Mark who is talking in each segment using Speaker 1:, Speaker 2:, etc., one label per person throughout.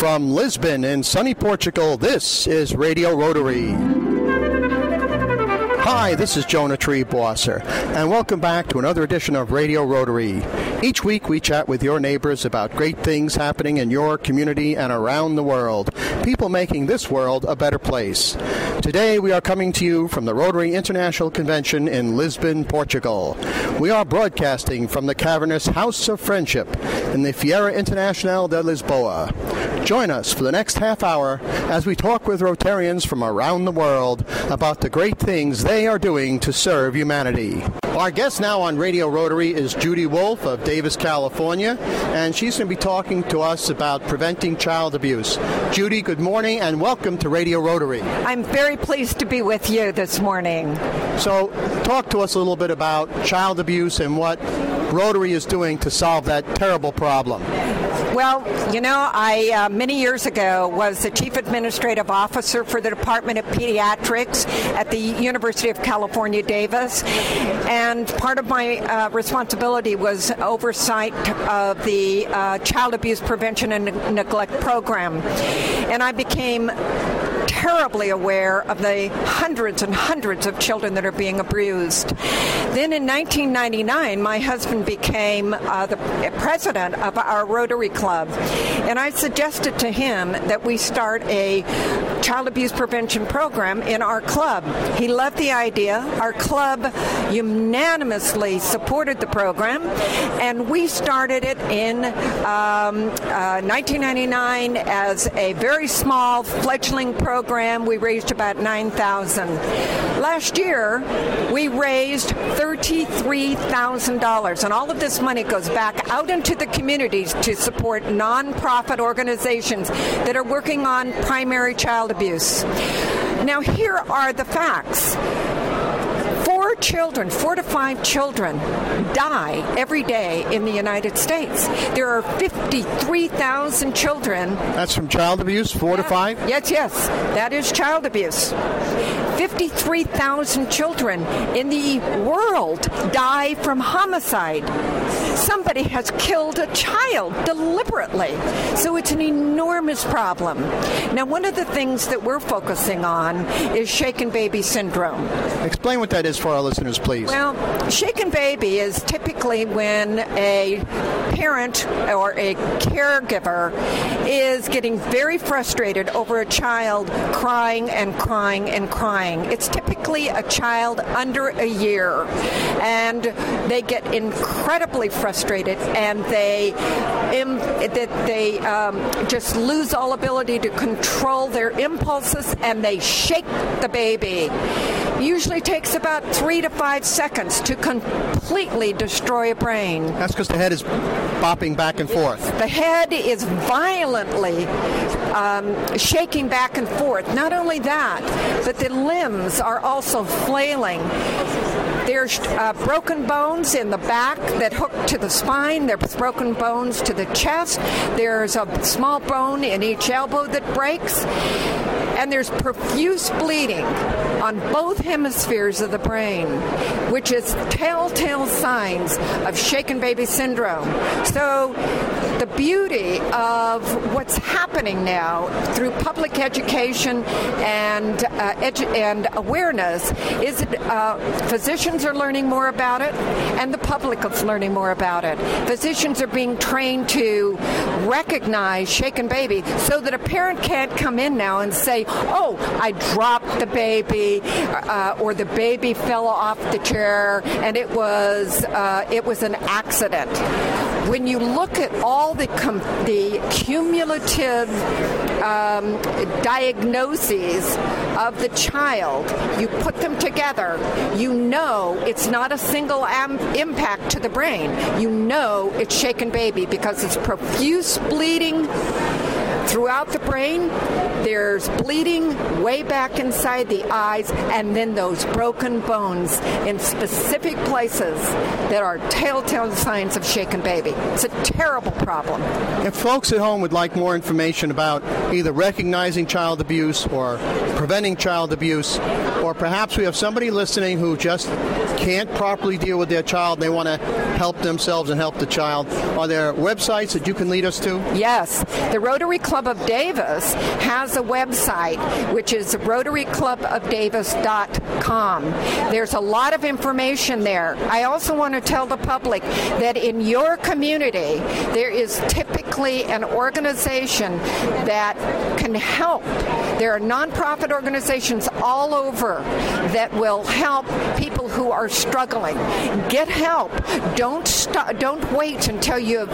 Speaker 1: From Lisbon in sunny Portugal, this is Radio Rotary. Hi, this is Jonah Triebwasser, and welcome back to another edition of Radio Rotary. Each week we chat with your neighbors about great things happening in your community and around the world, people making this world a better place. Today we are coming to you from the Rotary International Convention in Lisbon, Portugal. We are broadcasting from the cavernous House of Friendship in the Feira Internacional de Lisboa. Join us for the next half hour as we talk with Rotarians from around the world about the great things they are doing to serve humanity. Our guest now on Radio Rotary is Judy Wolf of Davis, California, and she's going to be talking to us about preventing child abuse. Judy, good morning and welcome to Radio Rotary.
Speaker 2: I'm very pleased to be with you this morning.
Speaker 1: So, talk to us a little bit about child abuse and what Rotary is doing to solve that terrible problem.
Speaker 2: Well, you know, I uh, many years ago was the chief administrative officer for the Department of Pediatrics at the University of California, Davis, and part of my uh, responsibility was oversight of the uh, child abuse prevention and neglect program, and I became terribly aware of the hundreds and hundreds of children that are being abused. Then in 1999, my husband became uh, the president of our Rotary Club, and I suggested to him that we start a child abuse prevention program in our club. He loved the idea. Our club unanimously supported the program, and we started it in um, uh, 1999 as a very small fledgling program. We raised about 9,000. Last year, we raised $33,000, and all of this money goes back out into the communities to support nonprofit organizations that are working on primary child abuse. Now, here are the facts children, four to five children, die every day in the United States. There are 53,000 children.
Speaker 1: That's from child abuse, four to five?
Speaker 2: Yes, yes, that is child abuse. 53,000 children in the world die from homicide. Somebody has killed a child deliberately. So it's an enormous problem. Now, one of the things that we're focusing on is shaken baby syndrome.
Speaker 1: Explain what that is for our listeners, please.
Speaker 2: Well, shaken baby is typically when a parent or a caregiver is getting very frustrated over a child crying and crying and crying. It's typically a child under a year, and they get incredibly frustrated and they that they um, just lose all ability to control their impulses and they shake the baby. Usually takes about three to five seconds to completely destroy a brain.
Speaker 1: That's because the head is bopping back and forth.
Speaker 2: The head is violently um, shaking back and forth. Not only that, but the limbs are also flailing. There's uh, broken bones in the back that hook to the spine. There's broken bones to the chest. There's a small bone in each elbow that breaks. And there's profuse bleeding on both hemispheres of the brain, which is telltale signs of shaken baby syndrome. So, the beauty of what's happening now through public education and uh, edu- and awareness is that uh, physicians are learning more about it, and the public is learning more about it. Physicians are being trained to recognize shaken baby, so that a parent can't come in now and say, "Oh, I dropped the baby," uh, or the baby fell off the chair, and it was uh, it was an accident. When you look at all the com- the cumulative um, diagnoses of the child, you put them together, you know it's not a single am- impact to the brain. You know it's shaken baby because it's profuse bleeding throughout the brain. There's bleeding way back inside the eyes, and then those broken bones in specific places that are telltale signs of shaken baby. It's a terrible problem.
Speaker 1: If folks at home would like more information about either recognizing child abuse or preventing child abuse, or perhaps we have somebody listening who just can't properly deal with their child, they want to help themselves and help the child, are there websites that you can lead us to?
Speaker 2: Yes, the Rotary Club of Davis has a website, which is rotaryclubofdavis.com. There's a lot of information there. I also want to tell the public that in your community, there is typically an organization that can help. There are nonprofit organizations all over that will help people who are struggling. Get help. Don't st- don't wait until you've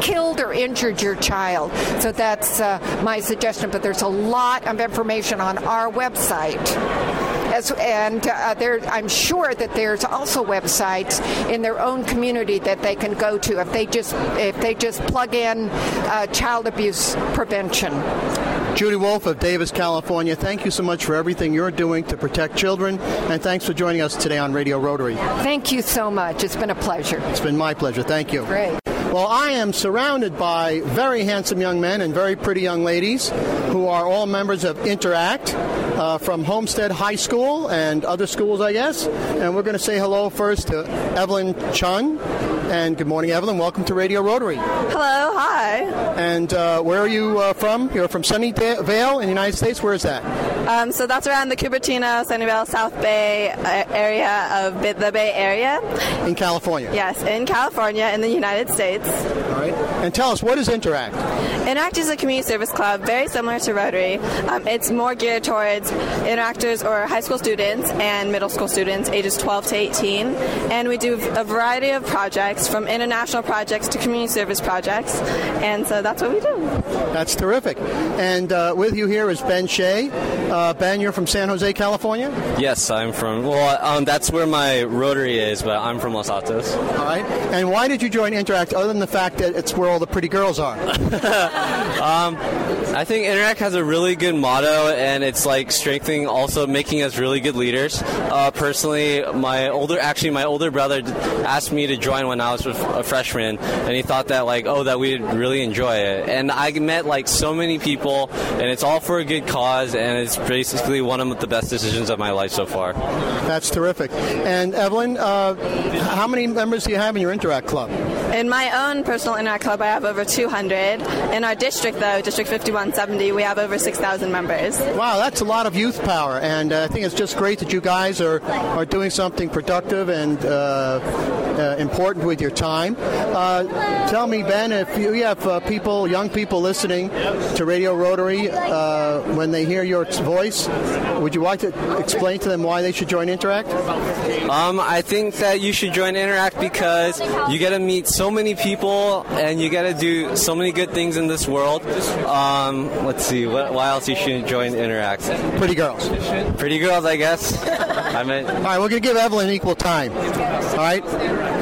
Speaker 2: killed or injured your child. So that's uh, my suggestion. But there's a lot of information on our website. As, and uh, there, I'm sure that there's also websites in their own community that they can go to if they just if they just plug in uh, child abuse prevention.
Speaker 1: Judy Wolf of Davis, California, thank you so much for everything you're doing to protect children, and thanks for joining us today on Radio Rotary.
Speaker 2: Thank you so much. It's been a pleasure.
Speaker 1: It's been my pleasure. Thank you.
Speaker 2: Great.
Speaker 1: Well, I am surrounded by very handsome young men and very pretty young ladies who are all members of Interact uh, from Homestead High School and other schools, I guess. And we're going to say hello first to Evelyn Chun. And good morning, Evelyn. Welcome to Radio Rotary.
Speaker 3: Hello, hi.
Speaker 1: And uh, where are you uh, from? You're from Sunnyvale in the United States. Where is that?
Speaker 3: Um, so that's around the Cupertino, Sunnyvale, South Bay uh, area of the Bay Area.
Speaker 1: In California?
Speaker 3: Yes, in California, in the United States.
Speaker 1: All right. And tell us, what is Interact?
Speaker 3: Interact is a community service club very similar to Rotary. Um, it's more geared towards interactors or high school students and middle school students ages 12 to 18. And we do a variety of projects from international projects to community service projects. And so that's what we do.
Speaker 1: That's terrific. And uh, with you here is Ben Shea. Uh, ben, you're from San Jose, California?
Speaker 4: Yes, I'm from, well, um, that's where my Rotary is, but I'm from Los Altos.
Speaker 1: All right. And why did you join Interact other than the fact that it's where all the pretty girls are?
Speaker 4: um, I think Interact has a really good motto, and it's like strengthening, also making us really good leaders. Uh, personally, my older, actually, my older brother asked me to join when I was a freshman, and he thought that like, oh, that we'd really enjoy it. And I met like so many people, and it's all for a good cause, and it's basically one of the best decisions of my life so far.
Speaker 1: That's terrific. And Evelyn, uh, how many members do you have in your Interact club?
Speaker 3: In my own personal Interact club, I have over 200. In our district, though, District 5170, we have over 6,000 members.
Speaker 1: Wow, that's a lot of youth power, and uh, I think it's just great that you guys are, are doing something productive and uh, uh, important with your time. Uh, tell me, Ben, if you have uh, people, young people listening to Radio Rotary, uh, when they hear your voice, would you like to explain to them why they should join Interact?
Speaker 4: Um, I think that you should join Interact because you get to meet so many people and you get to do so many good things in this world. Um, let's see, what, why else you should join Interact?
Speaker 1: Pretty girls.
Speaker 4: Pretty girls, I guess. I meant.
Speaker 1: All right, we're going to give Evelyn equal time. All right?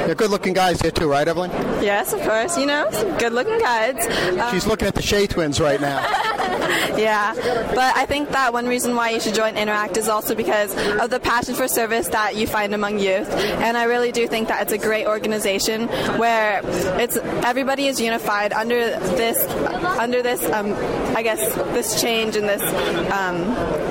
Speaker 1: They're good looking guys here, too, right, Evelyn?
Speaker 3: Yes, of course. You know, some good looking guys.
Speaker 1: Um, She's looking at the Shea twins right now.
Speaker 3: yeah, but I think that one reason why you should join Interact is also because of the passion for service that you find among youth. And I really do think that it's a great organization where it's everybody is unified under this under this um, I guess this change and this um,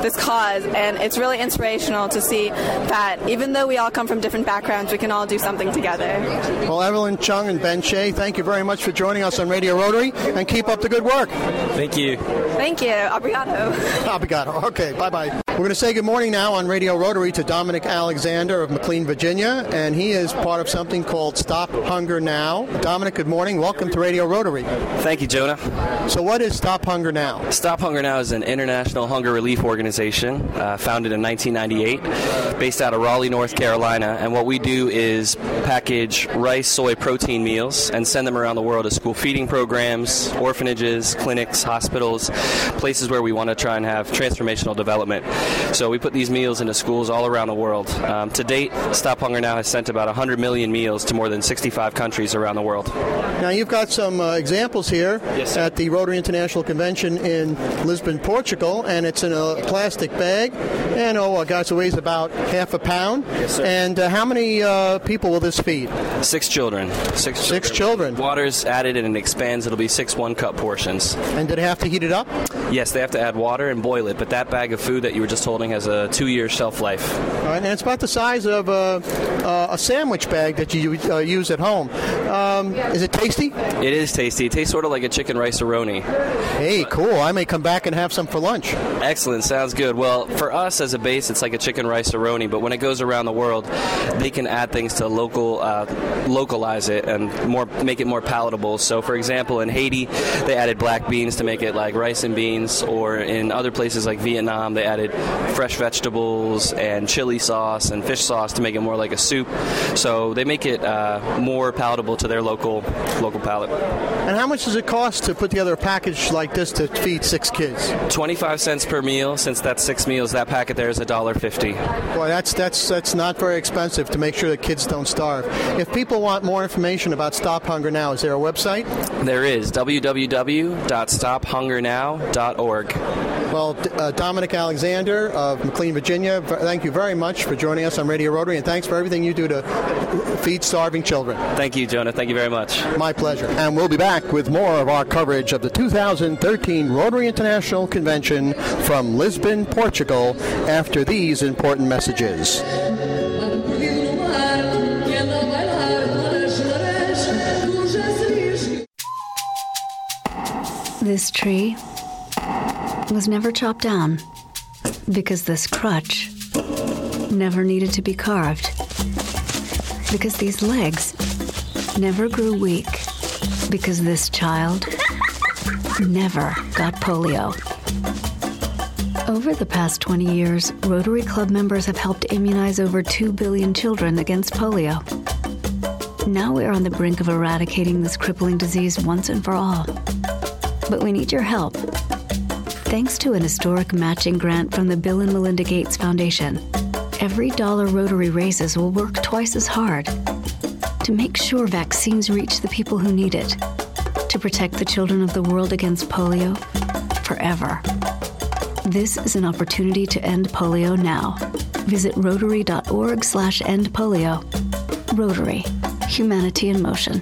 Speaker 3: this cause. And it's really inspirational to see that even though we all come from different backgrounds, we can all do something together.
Speaker 1: Well, Evelyn Chung and Ben Shea, thank you very much for joining us on Radio Rotary, and keep up the good work.
Speaker 4: Thank you.
Speaker 3: Thank you. Obrigado.
Speaker 1: Obrigado. Okay, bye bye. We're going to say good morning now on Radio Rotary to Dominic Alexander of McLean, Virginia, and he is part of something called Stop Hunger Now. Dominic, good morning. Welcome to Radio Rotary.
Speaker 5: Thank you, Jonah.
Speaker 1: So, what is Stop Hunger Now?
Speaker 5: Stop Hunger Now is an international hunger relief organization uh, founded in 1998, based out of Raleigh, North Carolina. And what we do is package rice, soy, protein meals and send them around the world to school feeding programs, orphanages, clinics, hospitals, places where we want to try and have transformational development. So we put these meals into schools all around the world. Um, to date, Stop Hunger Now has sent about 100 million meals to more than 65 countries around the world.
Speaker 1: Now, you've got some uh, examples here
Speaker 5: yes,
Speaker 1: at the Rotary International Convention in Lisbon, Portugal, and it's in a plastic bag. And, oh, guys, it weighs about half a pound.
Speaker 5: Yes, sir.
Speaker 1: And uh, how many uh, people will this feed?
Speaker 5: Six children. Six,
Speaker 1: Six children.
Speaker 5: Water's added and it expands. It'll be six one cup portions.
Speaker 1: And did it have to heat it up?
Speaker 5: Yes, they have to add water and boil it, but that bag of food that you were just holding has a two-year shelf life.
Speaker 1: Right, and it's about the size of a, uh, a sandwich bag that you uh, use at home. Um, is it tasty?
Speaker 5: It is tasty. It tastes sort of like a chicken Rice-A-Roni.
Speaker 1: Hey, cool. I may come back and have some for lunch.
Speaker 5: Excellent. Sounds good. Well, for us as a base, it's like a chicken Rice-A-Roni, but when it goes around the world, they can add things to local, uh, localize it and more make it more palatable. So, for example, in Haiti, they added black beans to make it like rice and beans, or in other places like Vietnam, they added fresh vegetables and chili sauce and fish sauce to make it more like a soup. So they make it uh, more palatable to their local local palate.
Speaker 1: And how much does it cost to put together a package like this to feed six kids?
Speaker 5: 25 cents per meal. Since that's six meals, that packet there is a dollar fifty.
Speaker 1: Boy, that's that's that's not very expensive to make sure that kids don't starve. If people want more information about Stop Hunger Now, is there a website?
Speaker 5: There is
Speaker 1: Well, uh, Dominic Alexander of McLean, Virginia, thank you very much for joining us on Radio Rotary, and thanks for everything you do to feed starving children.
Speaker 5: Thank you, Jonah. Thank you very much.
Speaker 1: My pleasure. And we'll be back with more of our coverage of the 2013 Rotary International Convention from Lisbon, Portugal, after these important messages.
Speaker 6: This tree was never chopped down because this crutch never needed to be carved. Because these legs never grew weak. Because this child never got polio. Over the past 20 years, Rotary Club members have helped immunize over 2 billion children against polio. Now we're on the brink of eradicating this crippling disease once and for all. But we need your help. Thanks to an historic matching grant from the Bill and Melinda Gates Foundation, every dollar Rotary raises will work twice as hard to make sure vaccines reach the people who need it, to protect the children of the world against polio forever. This is an opportunity to end polio now. Visit rotary.org slash end polio. Rotary. Humanity in motion.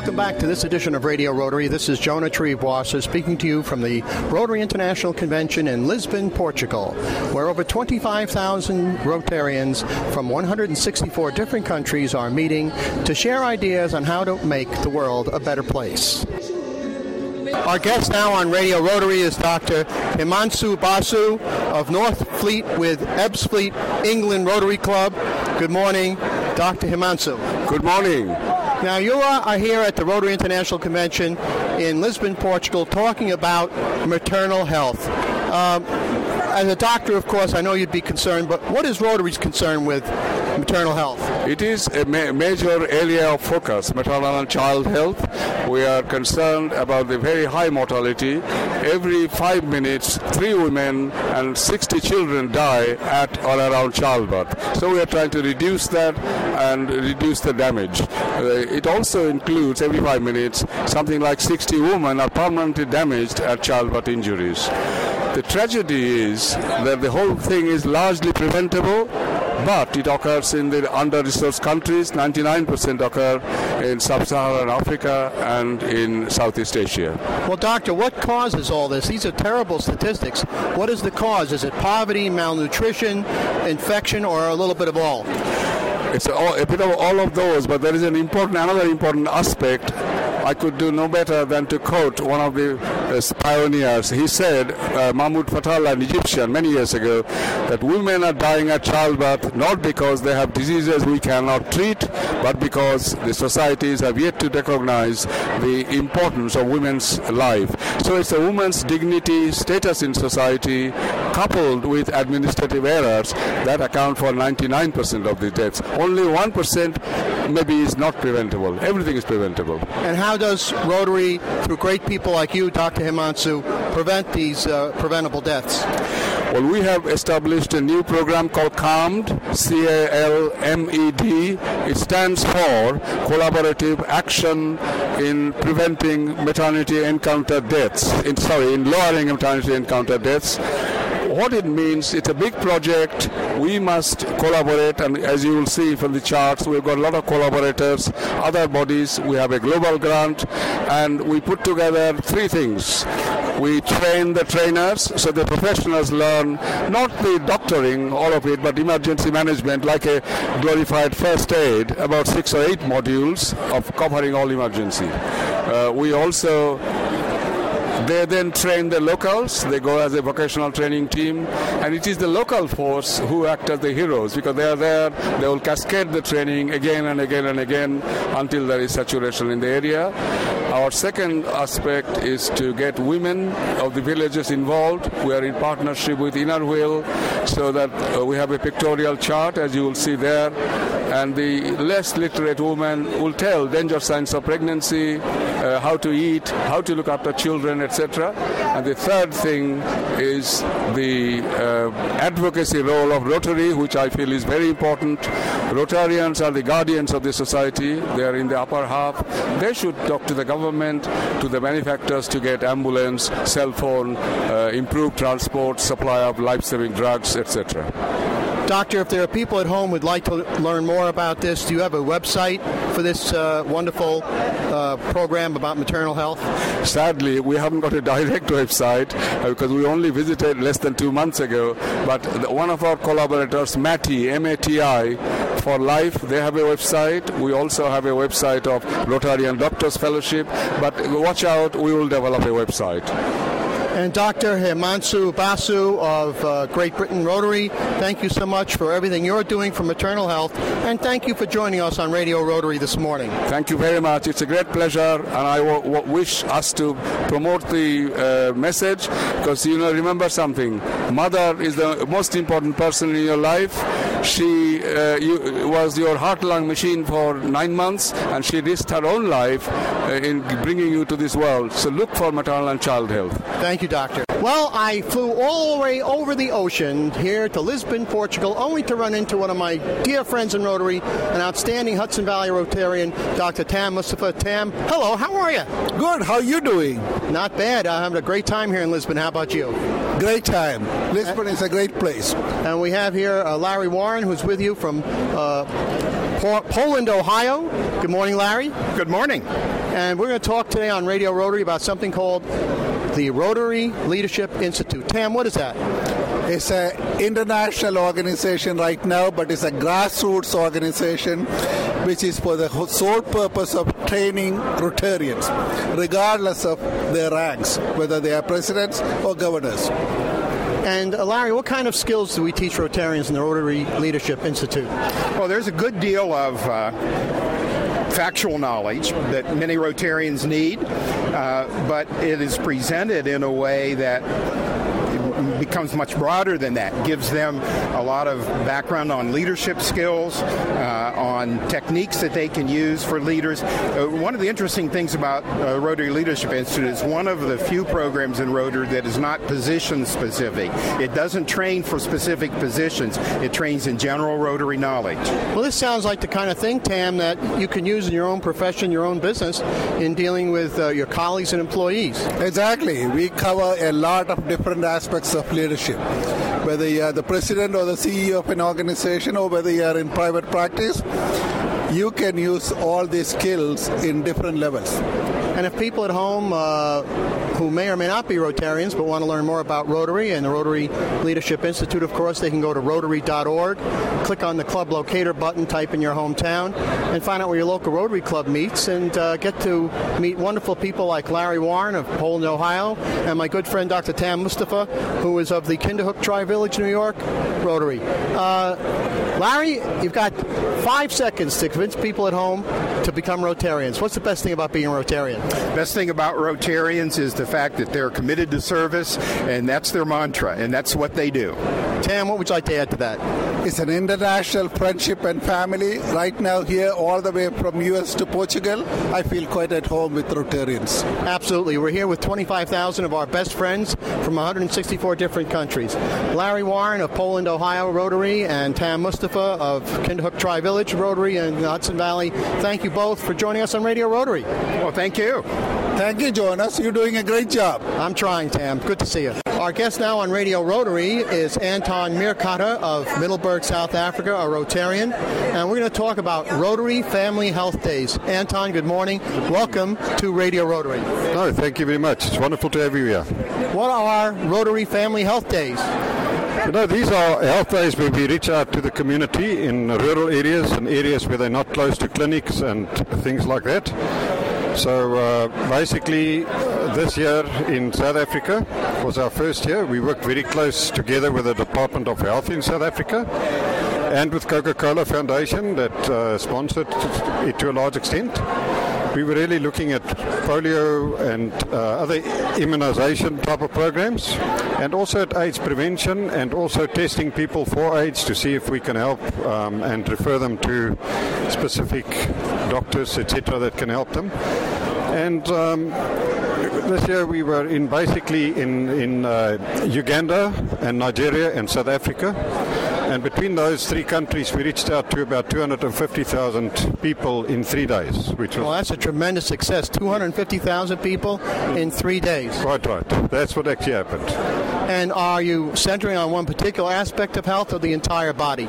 Speaker 1: Welcome back to this edition of Radio Rotary. This is Jonah Triebwasser speaking to you from the Rotary International Convention in Lisbon, Portugal, where over 25,000 Rotarians from 164 different countries are meeting to share ideas on how to make the world a better place. Our guest now on Radio Rotary is Dr. Himansu Basu of North Fleet with Ebbsfleet England Rotary Club. Good morning, Dr. Himansu.
Speaker 7: Good morning.
Speaker 1: Now, you are here at the Rotary International Convention in Lisbon, Portugal, talking about maternal health. Um, as a doctor, of course, I know you'd be concerned, but what is Rotary's concern with maternal health?
Speaker 7: It is a ma- major area of focus, maternal and child health. We are concerned about the very high mortality. Every five minutes, three women and 60 children die at or around childbirth. So we are trying to reduce that and reduce the damage. Uh, it also includes every five minutes something like 60 women are permanently damaged at childbirth injuries. The tragedy is that the whole thing is largely preventable but it occurs in the under-resourced countries. 99% occur in sub-Saharan Africa and in Southeast Asia.
Speaker 1: Well, doctor, what causes all this? These are terrible statistics. What is the cause? Is it poverty, malnutrition, infection, or a little bit of all?
Speaker 7: It's a, a bit of all of those, but there is an important, another important aspect I could do no better than to quote one of the uh, pioneers. He said, uh, Mahmoud Fathallah, an Egyptian, many years ago, that women are dying at childbirth not because they have diseases we cannot treat, but because the societies have yet to recognize the importance of women's life. So it's a woman's dignity, status in society, coupled with administrative errors that account for 99% of the deaths. Only 1% maybe is not preventable. Everything is preventable.
Speaker 1: And how does Rotary, through great people like you, Dr. Himansu, prevent these uh, preventable deaths?
Speaker 7: Well, we have established a new program called CALMED, C-A-L-M-E-D. It stands for Collaborative Action in Preventing Maternity Encounter Deaths. In, sorry, in lowering maternity encounter deaths what it means, it's a big project. We must collaborate, and as you will see from the charts, we've got a lot of collaborators, other bodies. We have a global grant, and we put together three things. We train the trainers so the professionals learn not the doctoring, all of it, but emergency management like a glorified first aid, about six or eight modules of covering all emergency. Uh, we also they then train the locals. They go as a vocational training team, and it is the local force who act as the heroes because they are there. They will cascade the training again and again and again until there is saturation in the area. Our second aspect is to get women of the villages involved. We are in partnership with Inner Wheel so that uh, we have a pictorial chart, as you will see there and the less literate woman will tell danger signs of pregnancy, uh, how to eat, how to look after children, etc. And the third thing is the uh, advocacy role of Rotary, which I feel is very important. Rotarians are the guardians of the society. They are in the upper half. They should talk to the government, to the manufacturers to get ambulance, cell phone, uh, improved transport, supply of life-saving drugs, etc.
Speaker 1: Doctor, if there are people at home who'd like to learn more about this, do you have a website for this uh, wonderful uh, program about maternal health?
Speaker 7: Sadly, we haven't got a direct website uh, because we only visited less than two months ago. But the, one of our collaborators, Mati, M-A-T-I, for Life, they have a website. We also have a website of Rotarian Doctors Fellowship. But watch out, we will develop a website
Speaker 1: and Dr. Himansu Basu of uh, Great Britain Rotary. Thank you so much for everything you're doing for maternal health, and thank you for joining us on Radio Rotary this morning.
Speaker 7: Thank you very much. It's a great pleasure, and I w- w- wish us to promote the uh, message because you know, remember something: mother is the most important person in your life. She uh, you, was your heart-lung machine for nine months, and she risked her own life uh, in bringing you to this world. So look for maternal and child health.
Speaker 1: Thank you, Doctor. Well, I flew all the way over the ocean here to Lisbon, Portugal, only to run into one of my dear friends in Rotary, an outstanding Hudson Valley Rotarian, Dr. Tam Mustafa. Tam, hello, how are you?
Speaker 8: Good, how are you doing?
Speaker 1: Not bad. I'm having a great time here in Lisbon. How about you?
Speaker 8: Great time. Lisbon is a great place.
Speaker 1: And we have here uh, Larry Warren, who's with you from uh, Poland, Ohio. Good morning, Larry.
Speaker 9: Good morning.
Speaker 1: And we're going to talk today on Radio Rotary about something called the Rotary Leadership Institute. Tam, what is that?
Speaker 8: It's an international organization right now, but it's a grassroots organization which is for the sole purpose of training Rotarians, regardless of their ranks, whether they are presidents or governors.
Speaker 1: And uh, Larry, what kind of skills do we teach Rotarians in the Rotary Leadership Institute?
Speaker 9: Well, there's a good deal of uh, factual knowledge that many Rotarians need, uh, but it is presented in a way that becomes much broader than that. Gives them a lot of background on leadership skills, uh, on techniques that they can use for leaders. Uh, one of the interesting things about uh, Rotary Leadership Institute is one of the few programs in Rotary that is not position specific. It doesn't train for specific positions. It trains in general Rotary knowledge.
Speaker 1: Well, this sounds like the kind of thing, Tam, that you can use in your own profession, your own business, in dealing with uh, your colleagues and employees.
Speaker 8: Exactly. We cover a lot of different aspects of leadership. whether you are the president or the CEO of an organization or whether you are in private practice, you can use all these skills in different levels.
Speaker 1: And if people at home uh, who may or may not be Rotarians but want to learn more about Rotary and the Rotary Leadership Institute, of course, they can go to Rotary.org, click on the club locator button, type in your hometown, and find out where your local Rotary Club meets and uh, get to meet wonderful people like Larry Warren of Poland, Ohio, and my good friend Dr. Tam Mustafa, who is of the Kinderhook Tri Village, New York, Rotary. Uh, Larry, you've got five seconds to convince people at home to become Rotarians. What's the best thing about being a Rotarian?
Speaker 9: Best thing about Rotarians is the fact that they're committed to service, and that's their mantra, and that's what they do.
Speaker 1: Tam, what would you like to add to that?
Speaker 8: It's an international friendship and family. Right now, here, all the way from US to Portugal, I feel quite at home with Rotarians.
Speaker 1: Absolutely. We're here with 25,000 of our best friends from 164 different countries. Larry Warren of Poland, Ohio Rotary, and Tam Mustafa of Kinderhook Tri Village Rotary in the Hudson Valley. Thank you both for joining us on Radio Rotary.
Speaker 9: Well, thank you.
Speaker 8: Thank you, Jonas. You're doing a great job.
Speaker 1: I'm trying, Tam. Good to see you. Our guest now on Radio Rotary is Anton Meerkata of Middelburg, South Africa, a Rotarian. And we're going to talk about Rotary Family Health Days. Anton, good morning. Welcome to Radio Rotary.
Speaker 10: No, thank you very much. It's wonderful to have you here.
Speaker 1: What are Rotary Family Health Days?
Speaker 10: You know, these are health days where we reach out to the community in rural areas and areas where they're not close to clinics and things like that. So uh, basically, this year in South Africa was our first year. We worked very close together with the Department of Health in South Africa and with Coca-Cola Foundation that uh, sponsored it to a large extent. We were really looking at polio and uh, other immunization type of programs, and also at AIDS prevention, and also testing people for AIDS to see if we can help um, and refer them to specific doctors, etc., that can help them. And um, this year we were in basically in in uh, Uganda and Nigeria and South Africa. And between those three countries, we reached out to about 250,000 people in three days, which was
Speaker 1: Well, that's a tremendous success. 250,000 people in three days.
Speaker 10: quite right. That's what actually happened.
Speaker 1: And are you centering on one particular aspect of health or the entire body?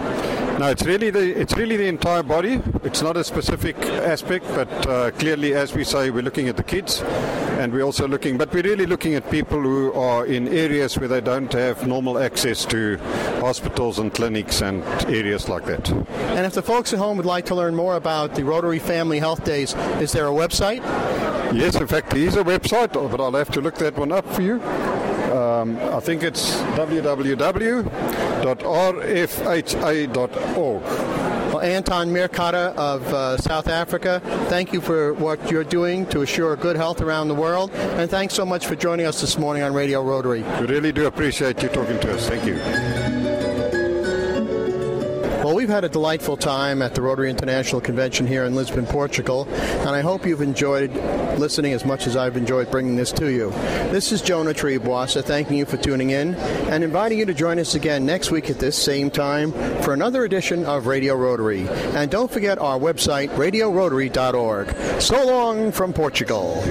Speaker 10: No, it's really the it's really the entire body. It's not a specific aspect, but uh, clearly, as we say, we're looking at the kids, and we're also looking, but we're really looking at people who are in areas where they don't have normal access to hospitals and clinics and areas like that.
Speaker 1: And if the folks at home would like to learn more about the Rotary Family Health Days, is there a website?
Speaker 10: Yes, in fact, there is a website, but I'll have to look that one up for you. Um, I think it's www.rfha.org.
Speaker 1: Well, Anton Meerkata of uh, South Africa, thank you for what you're doing to assure good health around the world. And thanks so much for joining us this morning on Radio Rotary.
Speaker 10: We really do appreciate you talking to us. Thank you.
Speaker 1: We've had a delightful time at the Rotary International Convention here in Lisbon, Portugal, and I hope you've enjoyed listening as much as I've enjoyed bringing this to you. This is Jonah Triebwasser thanking you for tuning in and inviting you to join us again next week at this same time for another edition of Radio Rotary. And don't forget our website, radiorotary.org. So long from Portugal.